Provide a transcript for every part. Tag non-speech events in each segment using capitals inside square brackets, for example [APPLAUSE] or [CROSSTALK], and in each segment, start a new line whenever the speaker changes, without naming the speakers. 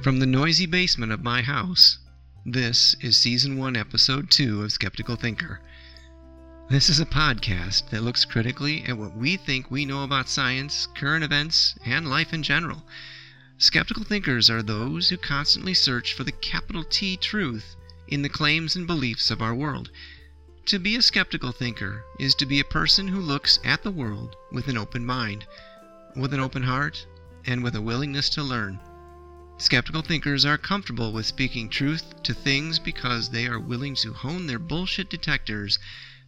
From the noisy basement of my house, this is Season 1, Episode 2 of Skeptical Thinker. This is a podcast that looks critically at what we think we know about science, current events, and life in general. Skeptical thinkers are those who constantly search for the capital T truth in the claims and beliefs of our world. To be a skeptical thinker is to be a person who looks at the world with an open mind, with an open heart, and with a willingness to learn. Skeptical thinkers are comfortable with speaking truth to things because they are willing to hone their bullshit detectors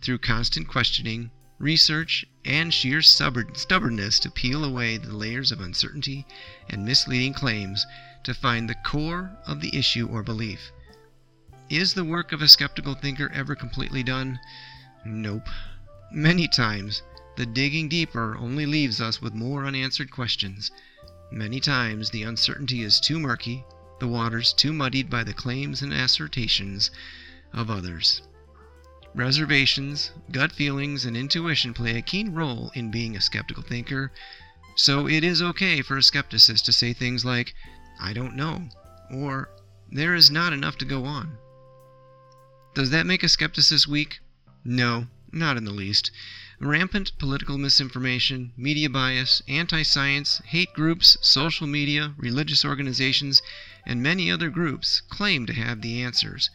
through constant questioning, research, and sheer stubbornness to peel away the layers of uncertainty and misleading claims to find the core of the issue or belief. Is the work of a skeptical thinker ever completely done? Nope. Many times, the digging deeper only leaves us with more unanswered questions. Many times the uncertainty is too murky, the waters too muddied by the claims and assertions of others. Reservations, gut feelings, and intuition play a keen role in being a skeptical thinker, so it is okay for a skepticist to say things like, I don't know, or there is not enough to go on. Does that make a skepticist weak? No, not in the least. Rampant political misinformation, media bias, anti science, hate groups, social media, religious organizations, and many other groups claim to have the answers.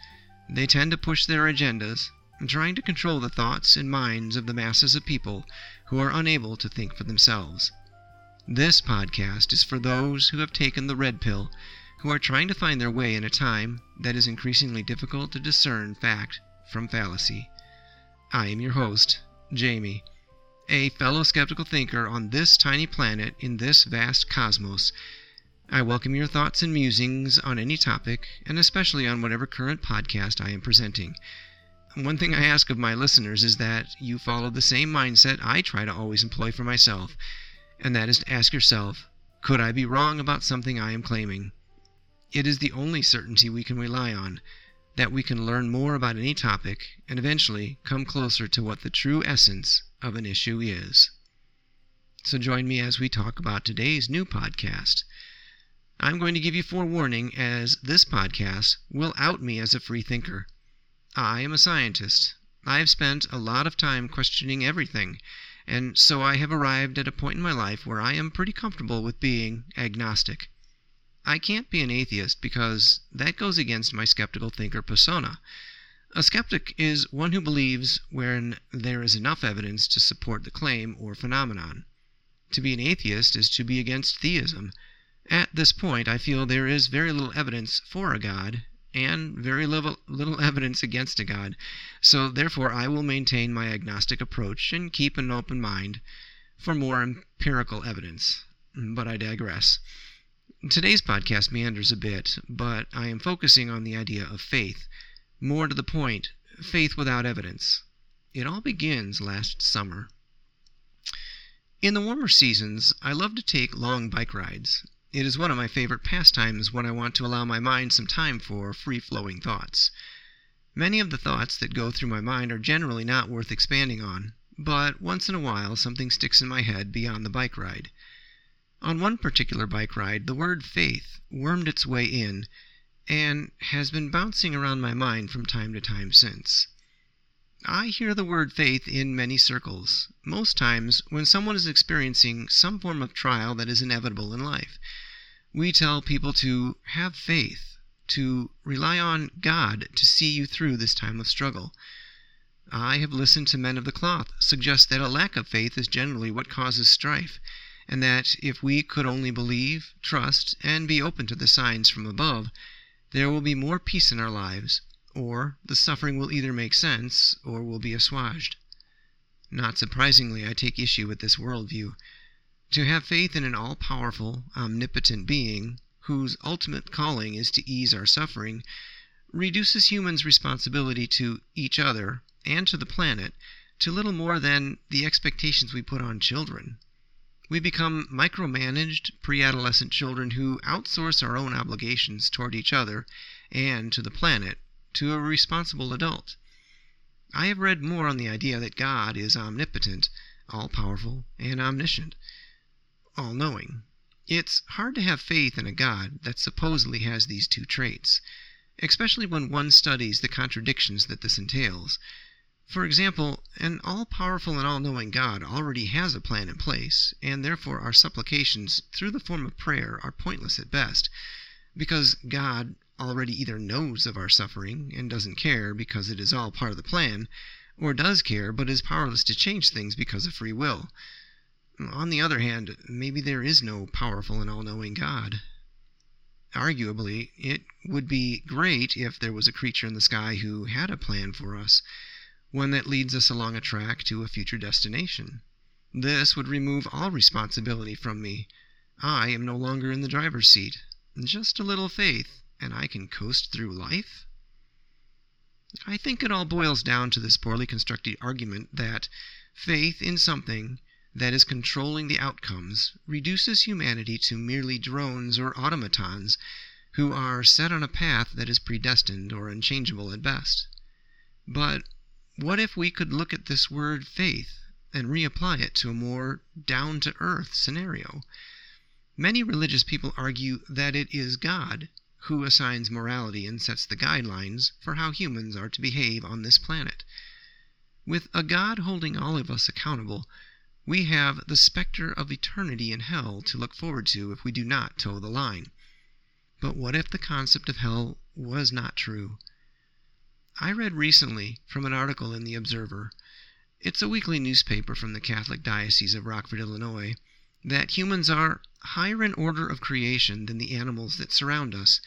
They tend to push their agendas, trying to control the thoughts and minds of the masses of people who are unable to think for themselves. This podcast is for those who have taken the red pill, who are trying to find their way in a time that is increasingly difficult to discern fact from fallacy. I am your host, Jamie, a fellow skeptical thinker on this tiny planet in this vast cosmos. I welcome your thoughts and musings on any topic, and especially on whatever current podcast I am presenting. One thing I ask of my listeners is that you follow the same mindset I try to always employ for myself, and that is to ask yourself, could I be wrong about something I am claiming? It is the only certainty we can rely on that we can learn more about any topic and eventually come closer to what the true essence of an issue is. So join me as we talk about today's new podcast. I'm going to give you forewarning as this podcast will out me as a free thinker. I am a scientist. I have spent a lot of time questioning everything, and so I have arrived at a point in my life where I am pretty comfortable with being agnostic. I can't be an atheist because that goes against my skeptical thinker persona. A skeptic is one who believes when there is enough evidence to support the claim or phenomenon. To be an atheist is to be against theism. At this point, I feel there is very little evidence for a God and very little, little evidence against a God, so therefore I will maintain my agnostic approach and keep an open mind for more empirical evidence. But I digress. Today's podcast meanders a bit, but I am focusing on the idea of faith. More to the point, faith without evidence. It all begins last summer. In the warmer seasons, I love to take long bike rides. It is one of my favorite pastimes when I want to allow my mind some time for free flowing thoughts. Many of the thoughts that go through my mind are generally not worth expanding on, but once in a while something sticks in my head beyond the bike ride. On one particular bike ride, the word faith wormed its way in and has been bouncing around my mind from time to time since. I hear the word faith in many circles, most times when someone is experiencing some form of trial that is inevitable in life. We tell people to have faith, to rely on God to see you through this time of struggle. I have listened to men of the cloth suggest that a lack of faith is generally what causes strife and that if we could only believe, trust, and be open to the signs from above, there will be more peace in our lives, or the suffering will either make sense or will be assuaged. Not surprisingly, I take issue with this worldview. To have faith in an all powerful, omnipotent being, whose ultimate calling is to ease our suffering, reduces humans' responsibility to each other and to the planet to little more than the expectations we put on children. We become micromanaged pre adolescent children who outsource our own obligations toward each other and to the planet to a responsible adult. I have read more on the idea that God is omnipotent, all powerful, and omniscient, all knowing. It's hard to have faith in a God that supposedly has these two traits, especially when one studies the contradictions that this entails. For example, an all powerful and all knowing God already has a plan in place, and therefore our supplications through the form of prayer are pointless at best, because God already either knows of our suffering and doesn't care because it is all part of the plan, or does care but is powerless to change things because of free will. On the other hand, maybe there is no powerful and all knowing God. Arguably, it would be great if there was a creature in the sky who had a plan for us one that leads us along a track to a future destination. This would remove all responsibility from me. I am no longer in the driver's seat. Just a little faith, and I can coast through life? I think it all boils down to this poorly constructed argument that faith in something that is controlling the outcomes reduces humanity to merely drones or automatons who are set on a path that is predestined or unchangeable at best. But what if we could look at this word faith and reapply it to a more down to earth scenario? Many religious people argue that it is God who assigns morality and sets the guidelines for how humans are to behave on this planet. With a God holding all of us accountable, we have the specter of eternity in hell to look forward to if we do not toe the line. But what if the concept of hell was not true? I read recently from an article in The Observer, it's a weekly newspaper from the Catholic Diocese of Rockford, Illinois, that humans are higher in order of creation than the animals that surround us.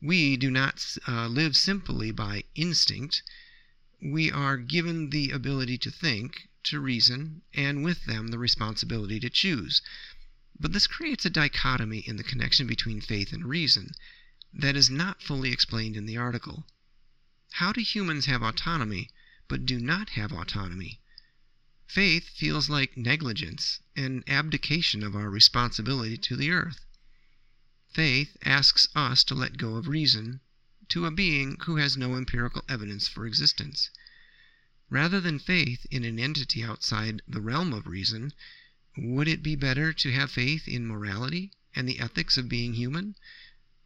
We do not uh, live simply by instinct. We are given the ability to think, to reason, and with them the responsibility to choose. But this creates a dichotomy in the connection between faith and reason that is not fully explained in the article. How do humans have autonomy, but do not have autonomy? Faith feels like negligence, an abdication of our responsibility to the earth. Faith asks us to let go of reason to a being who has no empirical evidence for existence. Rather than faith in an entity outside the realm of reason, would it be better to have faith in morality and the ethics of being human?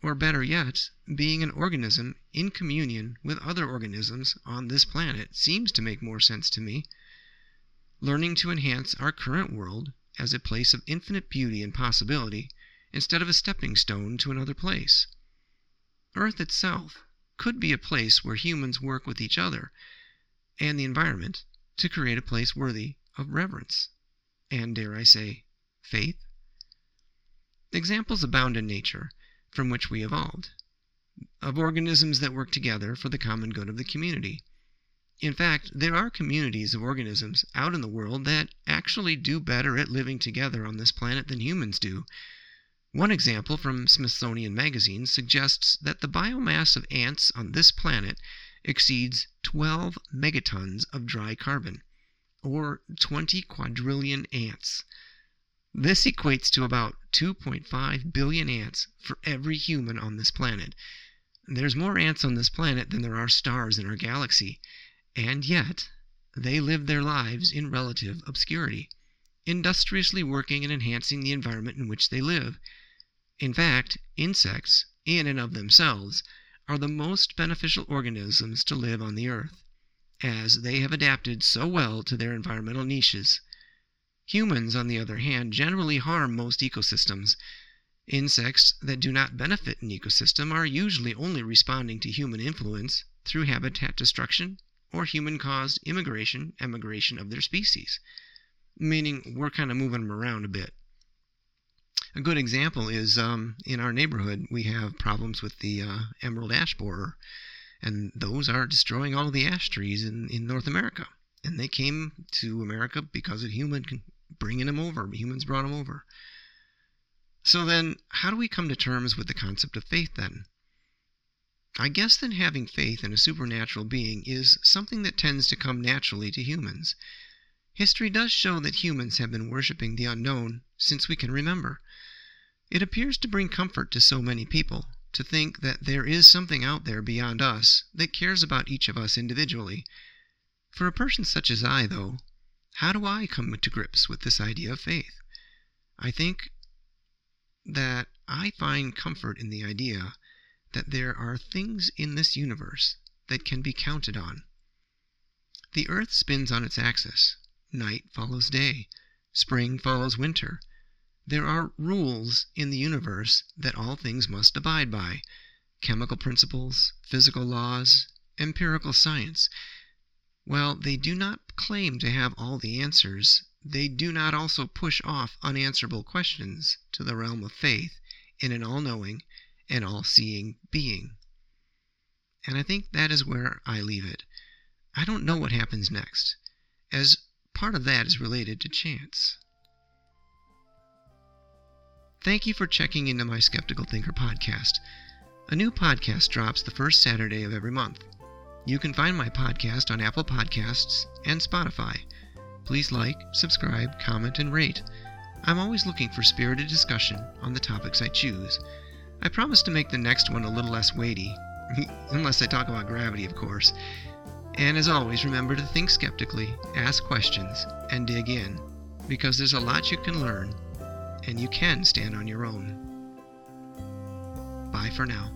Or better yet, being an organism in communion with other organisms on this planet seems to make more sense to me. Learning to enhance our current world as a place of infinite beauty and possibility instead of a stepping stone to another place. Earth itself could be a place where humans work with each other and the environment to create a place worthy of reverence and, dare I say, faith. Examples abound in nature from which we evolved, of organisms that work together for the common good of the community. In fact, there are communities of organisms out in the world that actually do better at living together on this planet than humans do. One example from Smithsonian Magazine suggests that the biomass of ants on this planet exceeds 12 megatons of dry carbon, or 20 quadrillion ants. This equates to about 2.5 billion ants for every human on this planet. There's more ants on this planet than there are stars in our galaxy, and yet they live their lives in relative obscurity, industriously working and enhancing the environment in which they live. In fact, insects, in and of themselves, are the most beneficial organisms to live on the earth, as they have adapted so well to their environmental niches. Humans, on the other hand, generally harm most ecosystems. Insects that do not benefit an ecosystem are usually only responding to human influence through habitat destruction or human caused immigration, emigration of their species, meaning we're kind of moving them around a bit. A good example is um, in our neighborhood, we have problems with the uh, emerald ash borer, and those are destroying all the ash trees in, in North America. And they came to America because of human bringing him over. Humans brought him over. So then, how do we come to terms with the concept of faith then? I guess that having faith in a supernatural being is something that tends to come naturally to humans. History does show that humans have been worshiping the unknown since we can remember. It appears to bring comfort to so many people to think that there is something out there beyond us that cares about each of us individually. For a person such as I, though, how do I come to grips with this idea of faith? I think that I find comfort in the idea that there are things in this universe that can be counted on. The earth spins on its axis. Night follows day. Spring follows winter. There are rules in the universe that all things must abide by chemical principles, physical laws, empirical science. While they do not claim to have all the answers, they do not also push off unanswerable questions to the realm of faith in an all knowing and all seeing being. And I think that is where I leave it. I don't know what happens next, as part of that is related to chance. Thank you for checking into my Skeptical Thinker podcast. A new podcast drops the first Saturday of every month. You can find my podcast on Apple Podcasts and Spotify. Please like, subscribe, comment, and rate. I'm always looking for spirited discussion on the topics I choose. I promise to make the next one a little less weighty, [LAUGHS] unless I talk about gravity, of course. And as always, remember to think skeptically, ask questions, and dig in, because there's a lot you can learn, and you can stand on your own. Bye for now.